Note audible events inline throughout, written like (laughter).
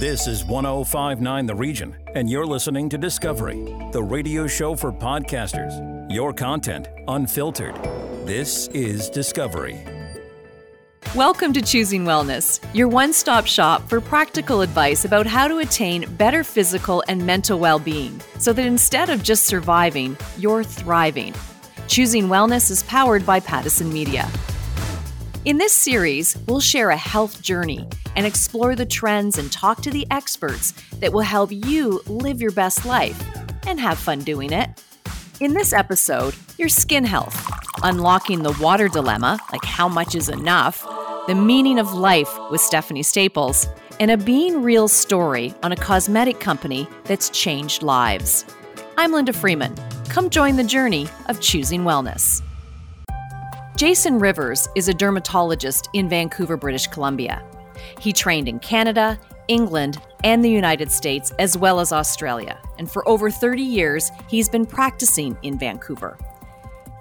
This is 1059 The Region, and you're listening to Discovery, the radio show for podcasters. Your content unfiltered. This is Discovery. Welcome to Choosing Wellness, your one stop shop for practical advice about how to attain better physical and mental well being so that instead of just surviving, you're thriving. Choosing Wellness is powered by Pattison Media. In this series, we'll share a health journey and explore the trends and talk to the experts that will help you live your best life and have fun doing it. In this episode, your skin health, unlocking the water dilemma, like how much is enough, the meaning of life with Stephanie Staples, and a being real story on a cosmetic company that's changed lives. I'm Linda Freeman. Come join the journey of choosing wellness. Jason Rivers is a dermatologist in Vancouver, British Columbia. He trained in Canada, England, and the United States, as well as Australia. And for over 30 years, he's been practicing in Vancouver.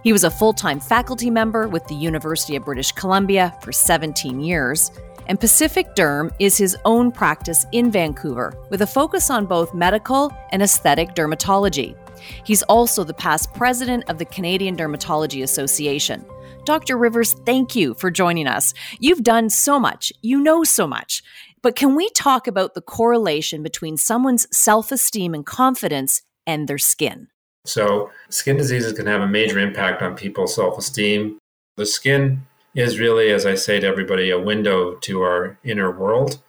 He was a full time faculty member with the University of British Columbia for 17 years. And Pacific Derm is his own practice in Vancouver with a focus on both medical and aesthetic dermatology. He's also the past president of the Canadian Dermatology Association. Dr. Rivers, thank you for joining us. You've done so much, you know so much. But can we talk about the correlation between someone's self esteem and confidence and their skin? So, skin diseases can have a major impact on people's self esteem. The skin is really, as I say to everybody, a window to our inner world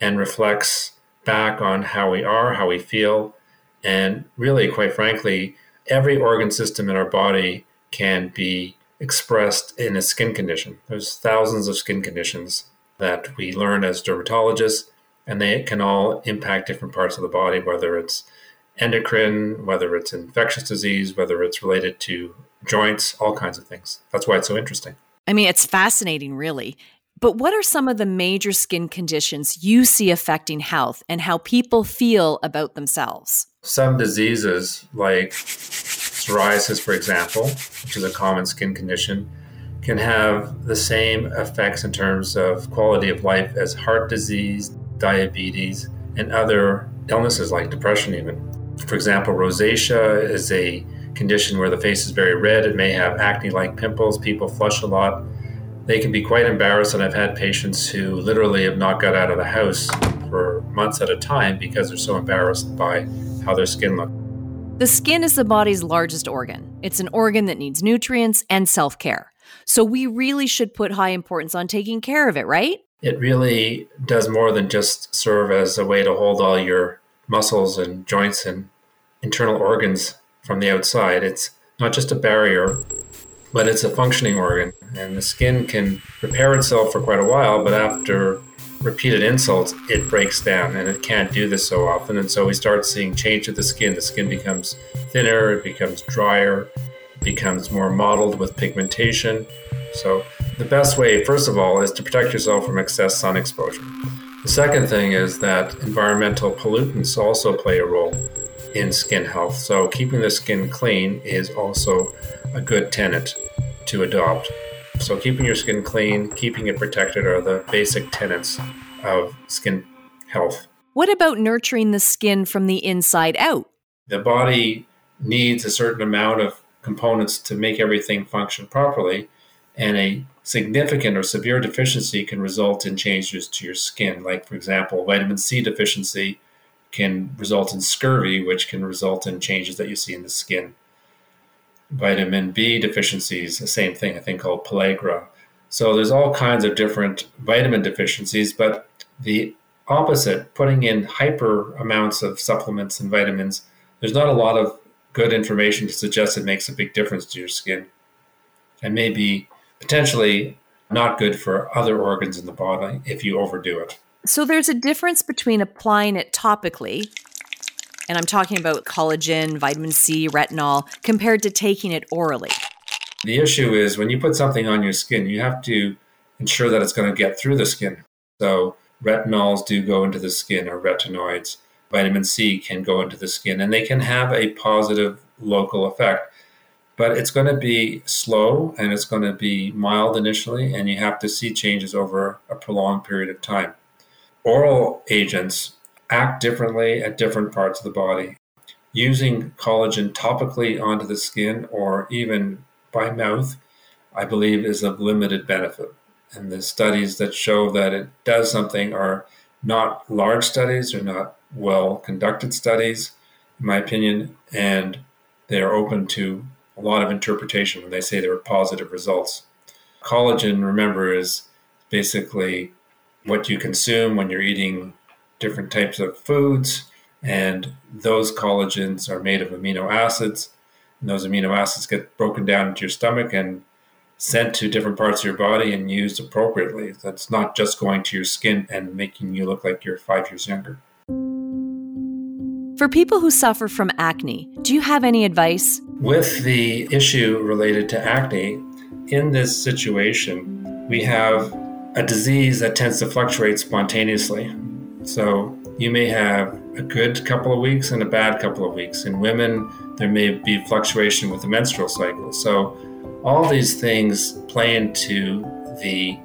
and reflects back on how we are, how we feel. And really, quite frankly, every organ system in our body can be expressed in a skin condition. There's thousands of skin conditions that we learn as dermatologists, and they can all impact different parts of the body, whether it's endocrine, whether it's infectious disease, whether it's related to joints, all kinds of things. That's why it's so interesting. I mean, it's fascinating, really. But what are some of the major skin conditions you see affecting health and how people feel about themselves? Some diseases, like psoriasis, for example, which is a common skin condition, can have the same effects in terms of quality of life as heart disease, diabetes, and other illnesses like depression, even. For example, rosacea is a condition where the face is very red. It may have acne like pimples. People flush a lot. They can be quite embarrassed, and I've had patients who literally have not got out of the house for months at a time because they're so embarrassed by how their skin looks. The skin is the body's largest organ. It's an organ that needs nutrients and self care. So we really should put high importance on taking care of it, right? It really does more than just serve as a way to hold all your muscles and joints and internal organs from the outside. It's not just a barrier, but it's a functioning organ. And the skin can repair itself for quite a while, but after repeated insults, it breaks down and it can't do this so often. And so we start seeing change of the skin. The skin becomes thinner, it becomes drier, it becomes more mottled with pigmentation. So the best way, first of all, is to protect yourself from excess sun exposure. The second thing is that environmental pollutants also play a role in skin health. So keeping the skin clean is also a good tenet to adopt. So, keeping your skin clean, keeping it protected are the basic tenets of skin health. What about nurturing the skin from the inside out? The body needs a certain amount of components to make everything function properly, and a significant or severe deficiency can result in changes to your skin. Like, for example, vitamin C deficiency can result in scurvy, which can result in changes that you see in the skin vitamin B deficiencies, the same thing, a thing called pellagra. So there's all kinds of different vitamin deficiencies, but the opposite, putting in hyper amounts of supplements and vitamins, there's not a lot of good information to suggest it makes a big difference to your skin and may be potentially not good for other organs in the body if you overdo it. So there's a difference between applying it topically and I'm talking about collagen, vitamin C, retinol, compared to taking it orally. The issue is when you put something on your skin, you have to ensure that it's going to get through the skin. So, retinols do go into the skin, or retinoids. Vitamin C can go into the skin, and they can have a positive local effect. But it's going to be slow and it's going to be mild initially, and you have to see changes over a prolonged period of time. Oral agents act differently at different parts of the body. Using collagen topically onto the skin or even by mouth, I believe, is of limited benefit. And the studies that show that it does something are not large studies or not well conducted studies, in my opinion, and they are open to a lot of interpretation when they say there are positive results. Collagen, remember, is basically what you consume when you're eating different types of foods, and those collagens are made of amino acids. And those amino acids get broken down into your stomach and sent to different parts of your body and used appropriately. That's not just going to your skin and making you look like you're five years younger. For people who suffer from acne, do you have any advice? With the issue related to acne, in this situation, we have a disease that tends to fluctuate spontaneously. So you may have a good couple of weeks and a bad couple of weeks. In women, there may be fluctuation with the menstrual cycle. So all these things play into the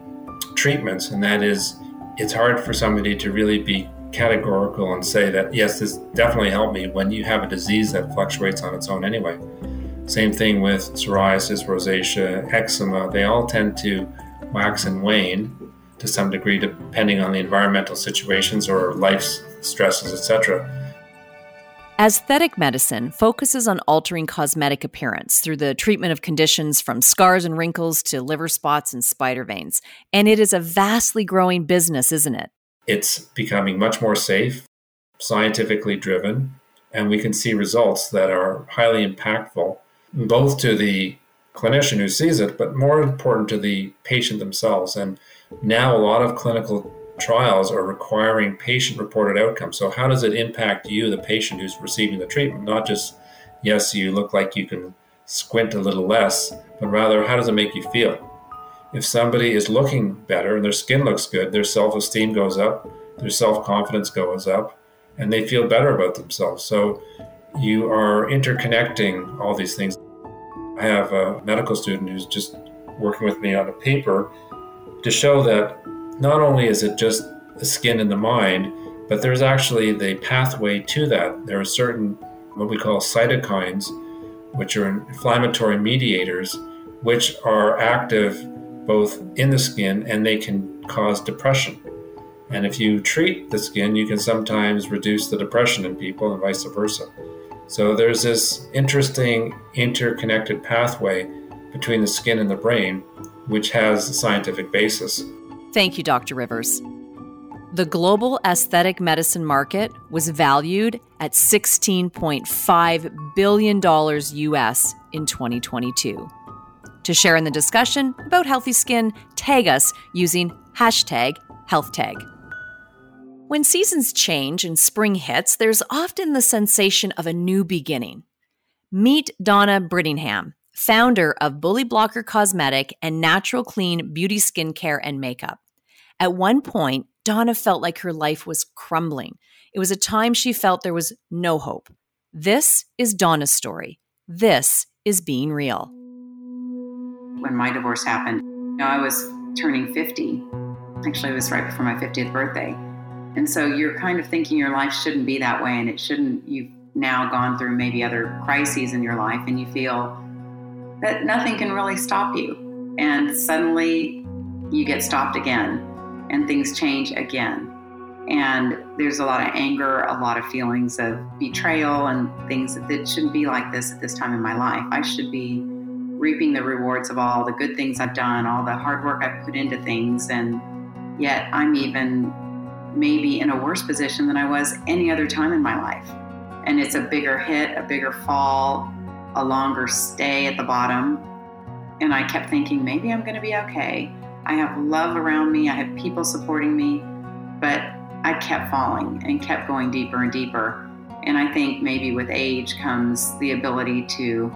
treatments, and that is, it's hard for somebody to really be categorical and say that, yes, this definitely helped me when you have a disease that fluctuates on its own anyway. Same thing with psoriasis, rosacea, eczema, they all tend to wax and wane to some degree depending on the environmental situations or life stresses, etc. Aesthetic medicine focuses on altering cosmetic appearance through the treatment of conditions from scars and wrinkles to liver spots and spider veins. And it is a vastly growing business, isn't it? It's becoming much more safe, scientifically driven, and we can see results that are highly impactful, both to the clinician who sees it, but more important to the patient themselves. And now a lot of clinical trials are requiring patient reported outcomes. So, how does it impact you, the patient who's receiving the treatment? Not just, yes, you look like you can squint a little less, but rather, how does it make you feel? If somebody is looking better and their skin looks good, their self esteem goes up, their self confidence goes up, and they feel better about themselves. So, you are interconnecting all these things. I have a medical student who's just working with me on a paper to show that not only is it just the skin and the mind, but there's actually the pathway to that. There are certain what we call cytokines, which are inflammatory mediators, which are active both in the skin and they can cause depression. And if you treat the skin, you can sometimes reduce the depression in people and vice versa. So there's this interesting interconnected pathway between the skin and the brain, which has a scientific basis. Thank you, Dr. Rivers. The global aesthetic medicine market was valued at $16.5 billion US in 2022. To share in the discussion about healthy skin, tag us using hashtag HealthTag. When seasons change and spring hits, there's often the sensation of a new beginning. Meet Donna Brittingham, founder of Bully Blocker Cosmetic and Natural Clean Beauty Skincare and Makeup. At one point, Donna felt like her life was crumbling. It was a time she felt there was no hope. This is Donna's story. This is being real. When my divorce happened, you know, I was turning 50. Actually, it was right before my 50th birthday. And so you're kind of thinking your life shouldn't be that way and it shouldn't, you've now gone through maybe other crises in your life and you feel that nothing can really stop you. And suddenly you get stopped again and things change again. And there's a lot of anger, a lot of feelings of betrayal, and things that, that shouldn't be like this at this time in my life. I should be reaping the rewards of all the good things I've done, all the hard work I've put into things, and yet I'm even maybe in a worse position than I was any other time in my life. And it's a bigger hit, a bigger fall, a longer stay at the bottom. And I kept thinking, maybe I'm going to be okay. I have love around me, I have people supporting me, but I kept falling and kept going deeper and deeper. And I think maybe with age comes the ability to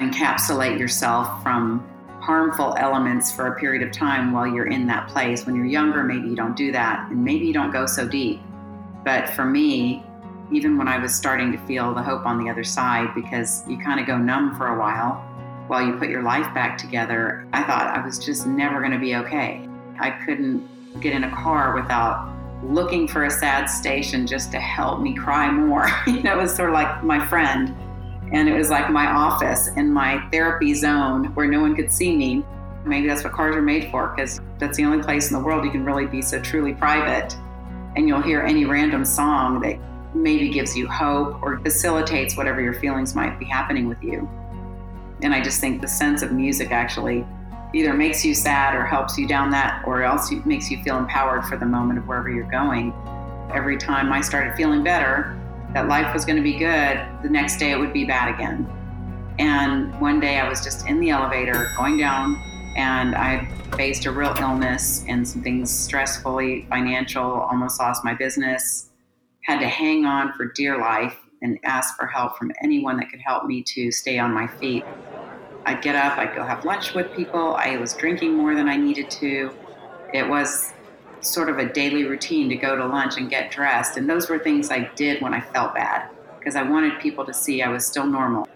encapsulate yourself from harmful elements for a period of time while you're in that place. When you're younger, maybe you don't do that, and maybe you don't go so deep. But for me, even when I was starting to feel the hope on the other side, because you kind of go numb for a while while you put your life back together, I thought I was just never going to be okay. I couldn't get in a car without looking for a sad station just to help me cry more. (laughs) you know, it was sort of like my friend. And it was like my office and my therapy zone where no one could see me. Maybe that's what cars are made for, because that's the only place in the world you can really be so truly private. And you'll hear any random song that maybe gives you hope or facilitates whatever your feelings might be happening with you. And I just think the sense of music actually either makes you sad or helps you down that, or else makes you feel empowered for the moment of wherever you're going. Every time I started feeling better, that life was going to be good, the next day it would be bad again. And one day I was just in the elevator going down, and I faced a real illness and some things stressfully financial, almost lost my business, had to hang on for dear life and ask for help from anyone that could help me to stay on my feet. I'd get up, I'd go have lunch with people. I was drinking more than I needed to. It was sort of a daily routine to go to lunch and get dressed. And those were things I did when I felt bad because I wanted people to see I was still normal.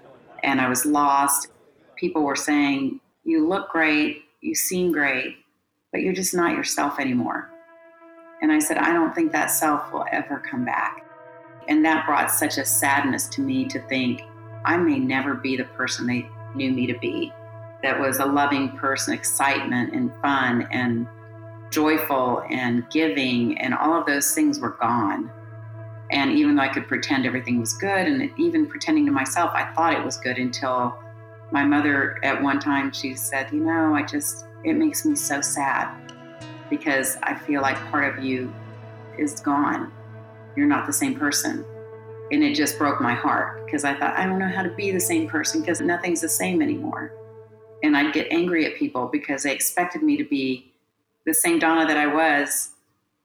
And I was lost. People were saying, You look great, you seem great, but you're just not yourself anymore. And I said, I don't think that self will ever come back. And that brought such a sadness to me to think I may never be the person they knew me to be. That was a loving person, excitement and fun and joyful and giving, and all of those things were gone. And even though I could pretend everything was good, and even pretending to myself, I thought it was good until my mother at one time she said, You know, I just, it makes me so sad because I feel like part of you is gone. You're not the same person. And it just broke my heart because I thought, I don't know how to be the same person because nothing's the same anymore. And I'd get angry at people because they expected me to be the same Donna that I was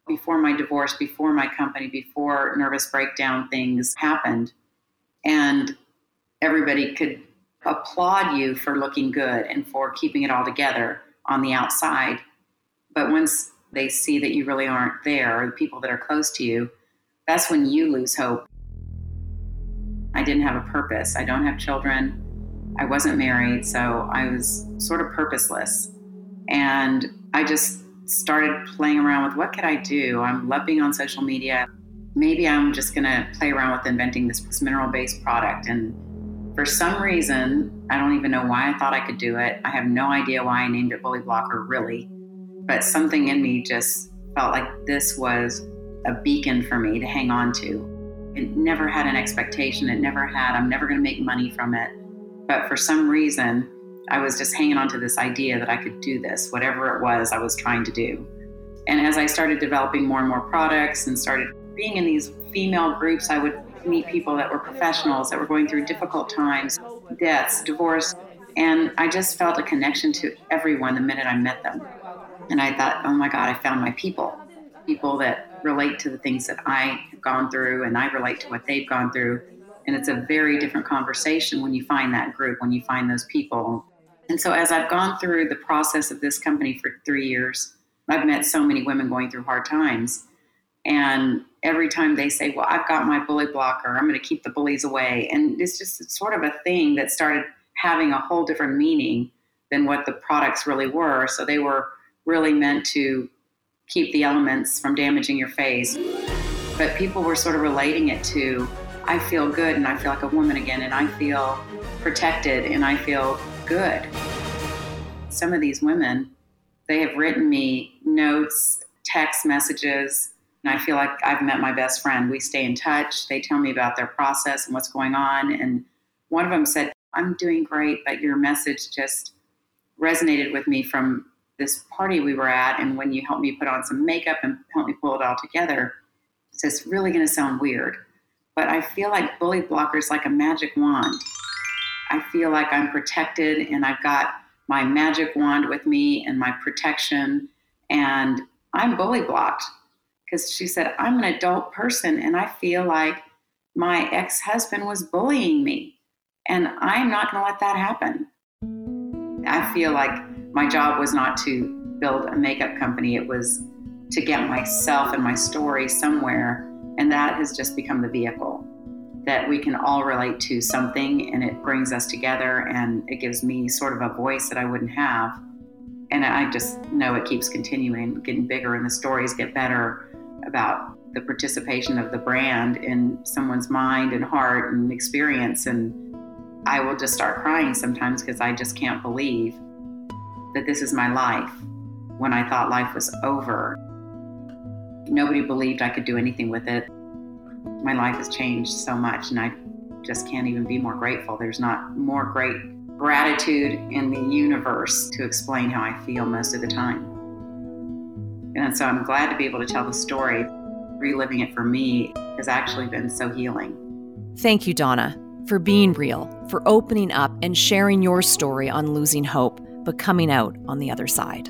before my divorce, before my company, before nervous breakdown things happened. And everybody could applaud you for looking good and for keeping it all together on the outside. But once they see that you really aren't there, or the people that are close to you, that's when you lose hope I didn't have a purpose. I don't have children. I wasn't married, so I was sort of purposeless. And I just started playing around with what could I do? I'm loving on social media. Maybe I'm just going to play around with inventing this, this mineral based product. And for some reason, I don't even know why I thought I could do it. I have no idea why I named it Bully Blocker, really. But something in me just felt like this was a beacon for me to hang on to. It never had an expectation. It never had, I'm never going to make money from it. But for some reason, I was just hanging on to this idea that I could do this, whatever it was I was trying to do. And as I started developing more and more products and started being in these female groups, I would meet people that were professionals that were going through difficult times, deaths, divorce. And I just felt a connection to everyone the minute I met them. And I thought, oh my God, I found my people people that relate to the things that I have gone through and I relate to what they've gone through. And it's a very different conversation when you find that group, when you find those people. And so, as I've gone through the process of this company for three years, I've met so many women going through hard times. And every time they say, Well, I've got my bully blocker, I'm going to keep the bullies away. And it's just sort of a thing that started having a whole different meaning than what the products really were. So, they were really meant to keep the elements from damaging your face. But people were sort of relating it to, I feel good and I feel like a woman again and I feel protected and I feel good. Some of these women, they have written me notes, text messages, and I feel like I've met my best friend. We stay in touch. They tell me about their process and what's going on. And one of them said, I'm doing great, but your message just resonated with me from this party we were at, and when you helped me put on some makeup and helped me pull it all together, it's just really going to sound weird. But I feel like Bully Blocker is like a magic wand. I feel like I'm protected and I've got my magic wand with me and my protection, and I'm bully blocked. Because she said, I'm an adult person and I feel like my ex husband was bullying me, and I'm not going to let that happen. I feel like my job was not to build a makeup company, it was to get myself and my story somewhere. And that has just become the vehicle that we can all relate to something and it brings us together and it gives me sort of a voice that I wouldn't have. And I just know it keeps continuing, getting bigger, and the stories get better about the participation of the brand in someone's mind and heart and experience. And I will just start crying sometimes because I just can't believe that this is my life when I thought life was over. Nobody believed I could do anything with it. My life has changed so much, and I just can't even be more grateful. There's not more great gratitude in the universe to explain how I feel most of the time. And so I'm glad to be able to tell the story. Reliving it for me has actually been so healing. Thank you, Donna, for being real, for opening up and sharing your story on losing hope, but coming out on the other side.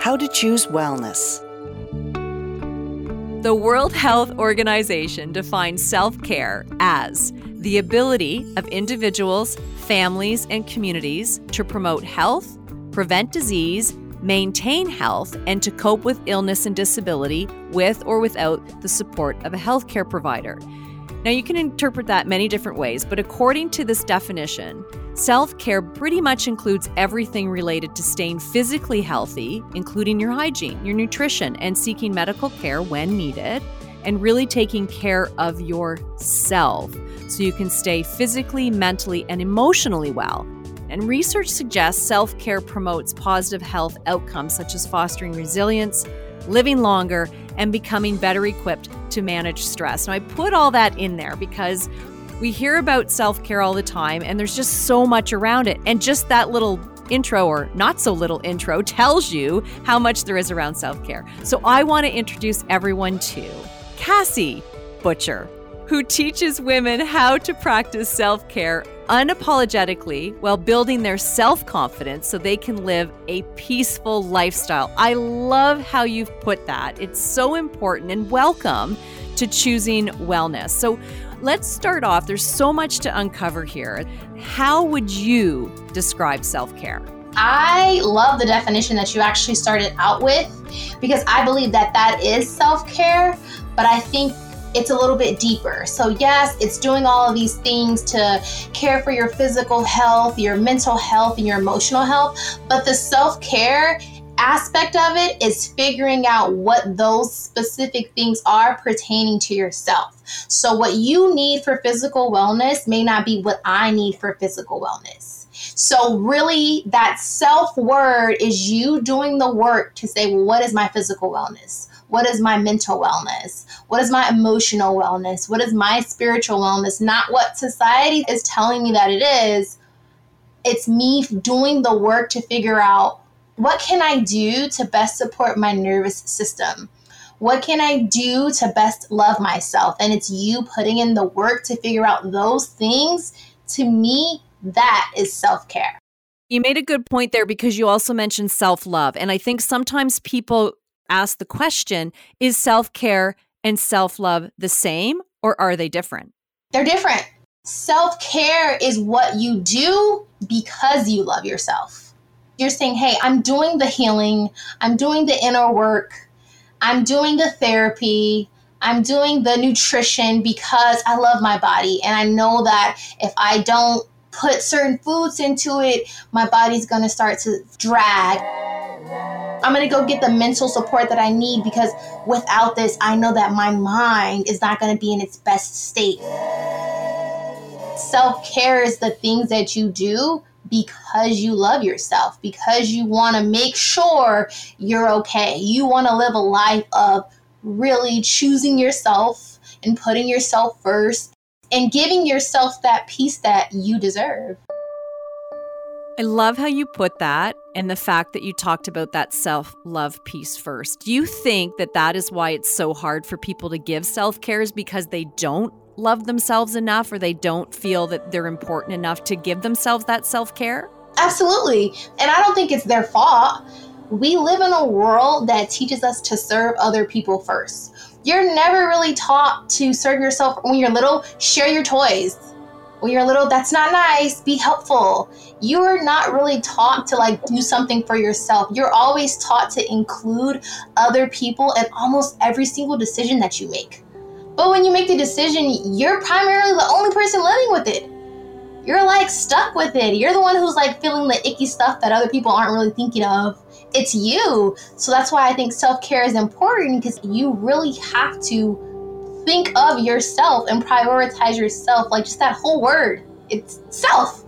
How to choose wellness. The World Health Organization defines self care as the ability of individuals, families, and communities to promote health, prevent disease, maintain health, and to cope with illness and disability with or without the support of a healthcare provider. Now, you can interpret that many different ways, but according to this definition, self care pretty much includes everything related to staying physically healthy, including your hygiene, your nutrition, and seeking medical care when needed, and really taking care of yourself so you can stay physically, mentally, and emotionally well. And research suggests self care promotes positive health outcomes such as fostering resilience, living longer, and becoming better equipped to manage stress. Now, I put all that in there because we hear about self care all the time, and there's just so much around it. And just that little intro, or not so little intro, tells you how much there is around self care. So, I want to introduce everyone to Cassie Butcher, who teaches women how to practice self care unapologetically while building their self confidence so they can live a peaceful lifestyle. I love how you've put that. It's so important and welcome to choosing wellness. So let's start off. There's so much to uncover here. How would you describe self care? I love the definition that you actually started out with because I believe that that is self care, but I think it's a little bit deeper. So, yes, it's doing all of these things to care for your physical health, your mental health, and your emotional health. But the self care aspect of it is figuring out what those specific things are pertaining to yourself. So, what you need for physical wellness may not be what I need for physical wellness. So, really, that self word is you doing the work to say, well, what is my physical wellness? What is my mental wellness? What is my emotional wellness? What is my spiritual wellness? Not what society is telling me that it is. It's me doing the work to figure out what can I do to best support my nervous system? What can I do to best love myself? And it's you putting in the work to figure out those things. To me, that is self care. You made a good point there because you also mentioned self love. And I think sometimes people ask the question is self care and self love the same or are they different? They're different. Self care is what you do because you love yourself. You're saying, hey, I'm doing the healing, I'm doing the inner work, I'm doing the therapy, I'm doing the nutrition because I love my body. And I know that if I don't put certain foods into it, my body's gonna start to drag. I'm gonna go get the mental support that I need because without this, I know that my mind is not gonna be in its best state. Self care is the things that you do because you love yourself, because you wanna make sure you're okay. You wanna live a life of really choosing yourself and putting yourself first and giving yourself that peace that you deserve. I love how you put that and the fact that you talked about that self love piece first. Do you think that that is why it's so hard for people to give self care is because they don't love themselves enough or they don't feel that they're important enough to give themselves that self care? Absolutely. And I don't think it's their fault. We live in a world that teaches us to serve other people first. You're never really taught to serve yourself when you're little, share your toys when you're little, that's not nice. Be helpful. You're not really taught to like do something for yourself. You're always taught to include other people in almost every single decision that you make. But when you make the decision, you're primarily the only person living with it. you're like stuck with it. You're the one who's like feeling the icky stuff that other people aren't really thinking of. It's you. So that's why I think self care is important because you really have to think of yourself and prioritize yourself. Like just that whole word, it's self.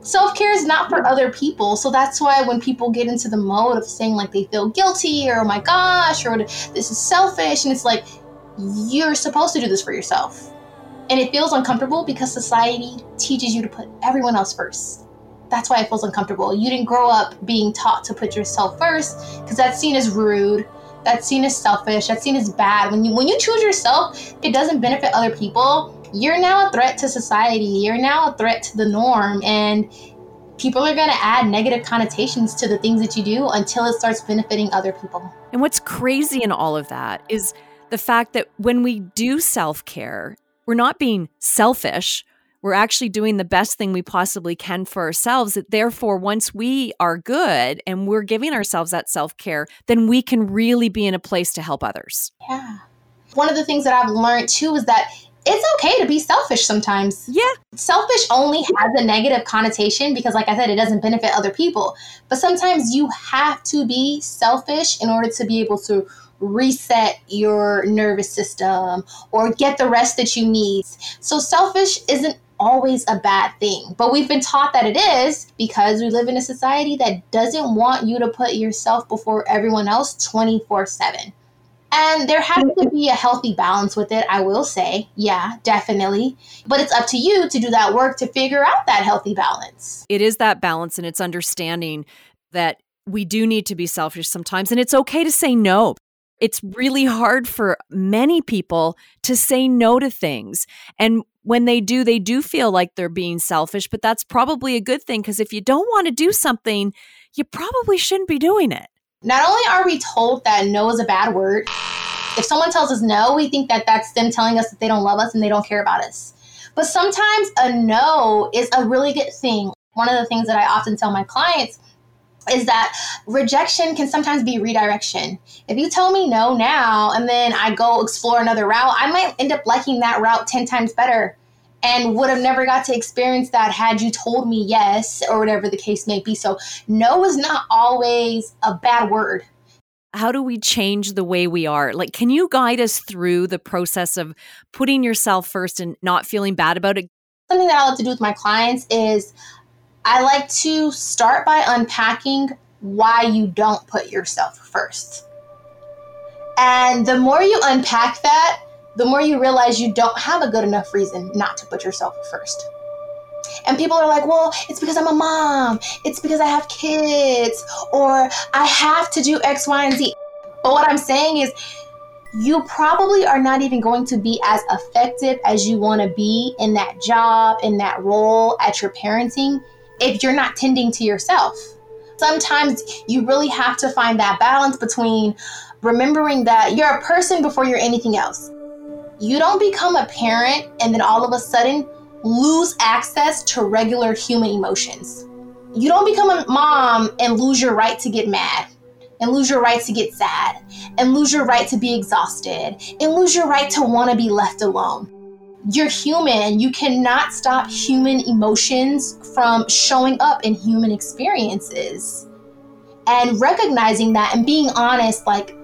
Self care is not for other people. So that's why when people get into the mode of saying like they feel guilty or oh my gosh, or this is selfish, and it's like, you're supposed to do this for yourself and it feels uncomfortable because society teaches you to put everyone else first. That's why it feels uncomfortable. You didn't grow up being taught to put yourself first because that's seen as rude, that's seen as selfish, that's seen as bad. When you when you choose yourself, it doesn't benefit other people. You're now a threat to society. You're now a threat to the norm and people are going to add negative connotations to the things that you do until it starts benefiting other people. And what's crazy in all of that is the fact that when we do self care, we're not being selfish. We're actually doing the best thing we possibly can for ourselves. That therefore, once we are good and we're giving ourselves that self care, then we can really be in a place to help others. Yeah. One of the things that I've learned too is that it's okay to be selfish sometimes. Yeah. Selfish only has a negative connotation because, like I said, it doesn't benefit other people. But sometimes you have to be selfish in order to be able to reset your nervous system or get the rest that you need. So, selfish isn't always a bad thing, but we've been taught that it is because we live in a society that doesn't want you to put yourself before everyone else 24 7. And there has to be a healthy balance with it, I will say. Yeah, definitely. But it's up to you to do that work to figure out that healthy balance. It is that balance, and it's understanding that we do need to be selfish sometimes, and it's okay to say no it's really hard for many people to say no to things. And when they do, they do feel like they're being selfish, but that's probably a good thing because if you don't want to do something, you probably shouldn't be doing it. Not only are we told that no is a bad word, if someone tells us no, we think that that's them telling us that they don't love us and they don't care about us. But sometimes a no is a really good thing. One of the things that I often tell my clients is that rejection can sometimes be redirection. If you tell me no now and then I go explore another route, I might end up liking that route 10 times better and would have never got to experience that had you told me yes or whatever the case may be. So, no is not always a bad word. How do we change the way we are? Like, can you guide us through the process of putting yourself first and not feeling bad about it? Something that I like to do with my clients is I like to start by unpacking why you don't put yourself first. And the more you unpack that, the more you realize you don't have a good enough reason not to put yourself first. And people are like, well, it's because I'm a mom. It's because I have kids. Or I have to do X, Y, and Z. But what I'm saying is, you probably are not even going to be as effective as you want to be in that job, in that role at your parenting if you're not tending to yourself. Sometimes you really have to find that balance between remembering that you're a person before you're anything else. You don't become a parent and then all of a sudden lose access to regular human emotions. You don't become a mom and lose your right to get mad and lose your right to get sad and lose your right to be exhausted and lose your right to want to be left alone you're human. You cannot stop human emotions from showing up in human experiences. And recognizing that and being honest, like,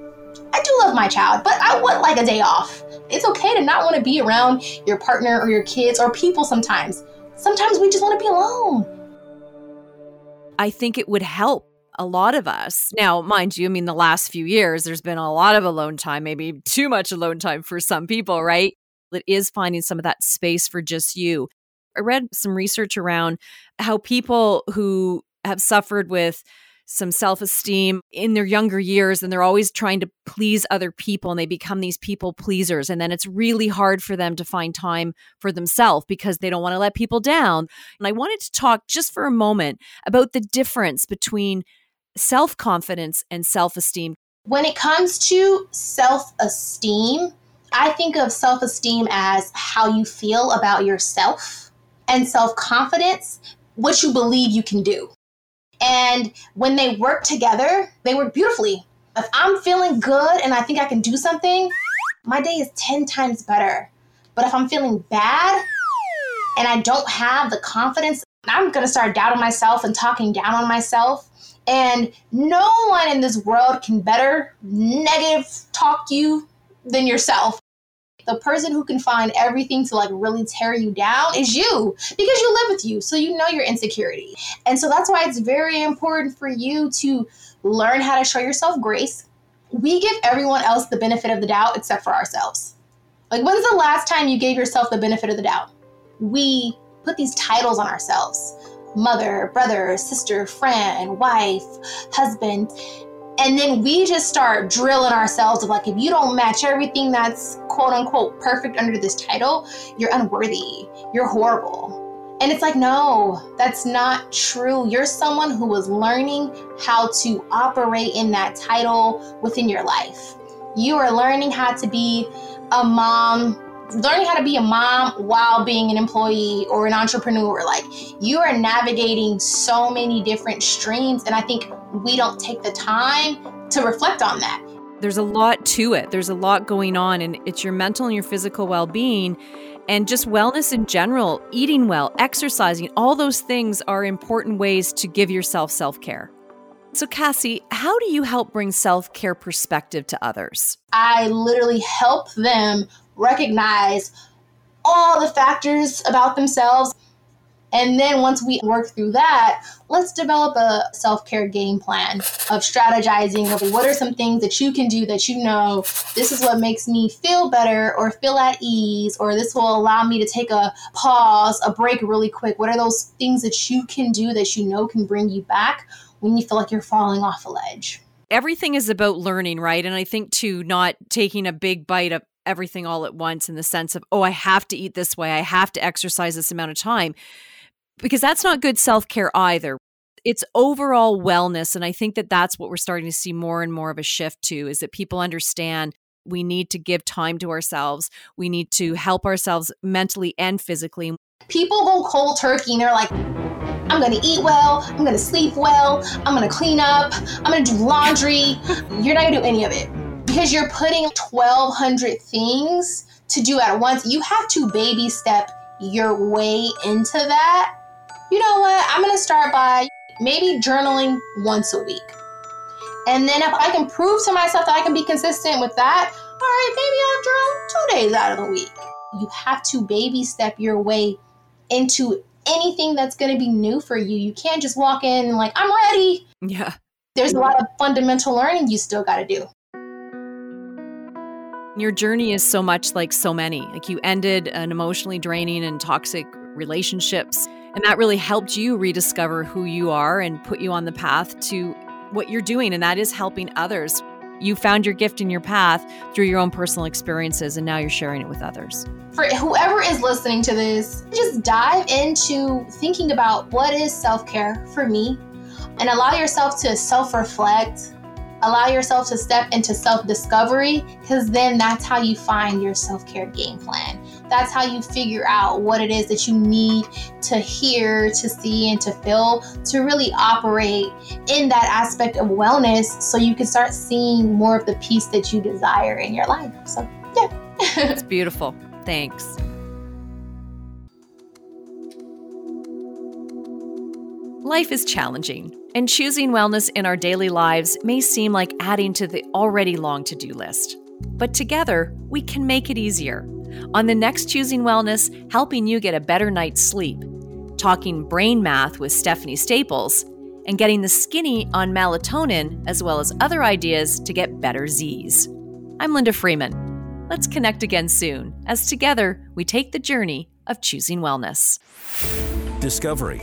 I do love my child, but I would like a day off. It's okay to not want to be around your partner or your kids or people sometimes. Sometimes we just want to be alone. I think it would help a lot of us. Now, mind you, I mean, the last few years, there's been a lot of alone time, maybe too much alone time for some people, right? It is finding some of that space for just you. I read some research around how people who have suffered with some self esteem in their younger years and they're always trying to please other people and they become these people pleasers. And then it's really hard for them to find time for themselves because they don't want to let people down. And I wanted to talk just for a moment about the difference between self confidence and self esteem. When it comes to self esteem, I think of self esteem as how you feel about yourself, and self confidence, what you believe you can do. And when they work together, they work beautifully. If I'm feeling good and I think I can do something, my day is 10 times better. But if I'm feeling bad and I don't have the confidence, I'm going to start doubting myself and talking down on myself. And no one in this world can better negative talk you than yourself. The person who can find everything to like really tear you down is you because you live with you. So you know your insecurity. And so that's why it's very important for you to learn how to show yourself grace. We give everyone else the benefit of the doubt except for ourselves. Like, when's the last time you gave yourself the benefit of the doubt? We put these titles on ourselves mother, brother, sister, friend, wife, husband. And then we just start drilling ourselves of like, if you don't match everything that's quote unquote perfect under this title, you're unworthy, you're horrible. And it's like, no, that's not true. You're someone who is learning how to operate in that title within your life. You are learning how to be a mom learning how to be a mom while being an employee or an entrepreneur like you are navigating so many different streams and i think we don't take the time to reflect on that. There's a lot to it. There's a lot going on and it's your mental and your physical well-being and just wellness in general eating well exercising all those things are important ways to give yourself self-care. So, Cassie, how do you help bring self care perspective to others? I literally help them recognize all the factors about themselves. And then once we work through that, let's develop a self care game plan of strategizing of what are some things that you can do that you know this is what makes me feel better or feel at ease, or this will allow me to take a pause, a break really quick. What are those things that you can do that you know can bring you back when you feel like you're falling off a ledge? Everything is about learning, right? And I think too, not taking a big bite of everything all at once in the sense of, oh, I have to eat this way, I have to exercise this amount of time, because that's not good self care either. It's overall wellness. And I think that that's what we're starting to see more and more of a shift to is that people understand we need to give time to ourselves. We need to help ourselves mentally and physically. People go cold turkey and they're like, I'm gonna eat well, I'm gonna sleep well, I'm gonna clean up, I'm gonna do laundry. You're not gonna do any of it because you're putting 1,200 things to do at once. You have to baby step your way into that. You know what? I'm going to start by maybe journaling once a week. And then if I can prove to myself that I can be consistent with that, all right, maybe I'll journal two days out of the week. You have to baby step your way into anything that's going to be new for you. You can't just walk in like, I'm ready. Yeah. There's a lot of fundamental learning you still got to do. Your journey is so much like so many. Like you ended an emotionally draining and toxic relationships, and that really helped you rediscover who you are and put you on the path to what you're doing, and that is helping others. You found your gift in your path through your own personal experiences, and now you're sharing it with others. For whoever is listening to this, just dive into thinking about what is self care for me and allow yourself to self reflect allow yourself to step into self discovery because then that's how you find your self care game plan. That's how you figure out what it is that you need to hear, to see, and to feel to really operate in that aspect of wellness so you can start seeing more of the peace that you desire in your life. So, yeah. (laughs) it's beautiful. Thanks. Life is challenging, and choosing wellness in our daily lives may seem like adding to the already long to do list. But together, we can make it easier. On the next Choosing Wellness, helping you get a better night's sleep, talking brain math with Stephanie Staples, and getting the skinny on melatonin, as well as other ideas to get better Z's. I'm Linda Freeman. Let's connect again soon, as together we take the journey of choosing wellness. Discovery,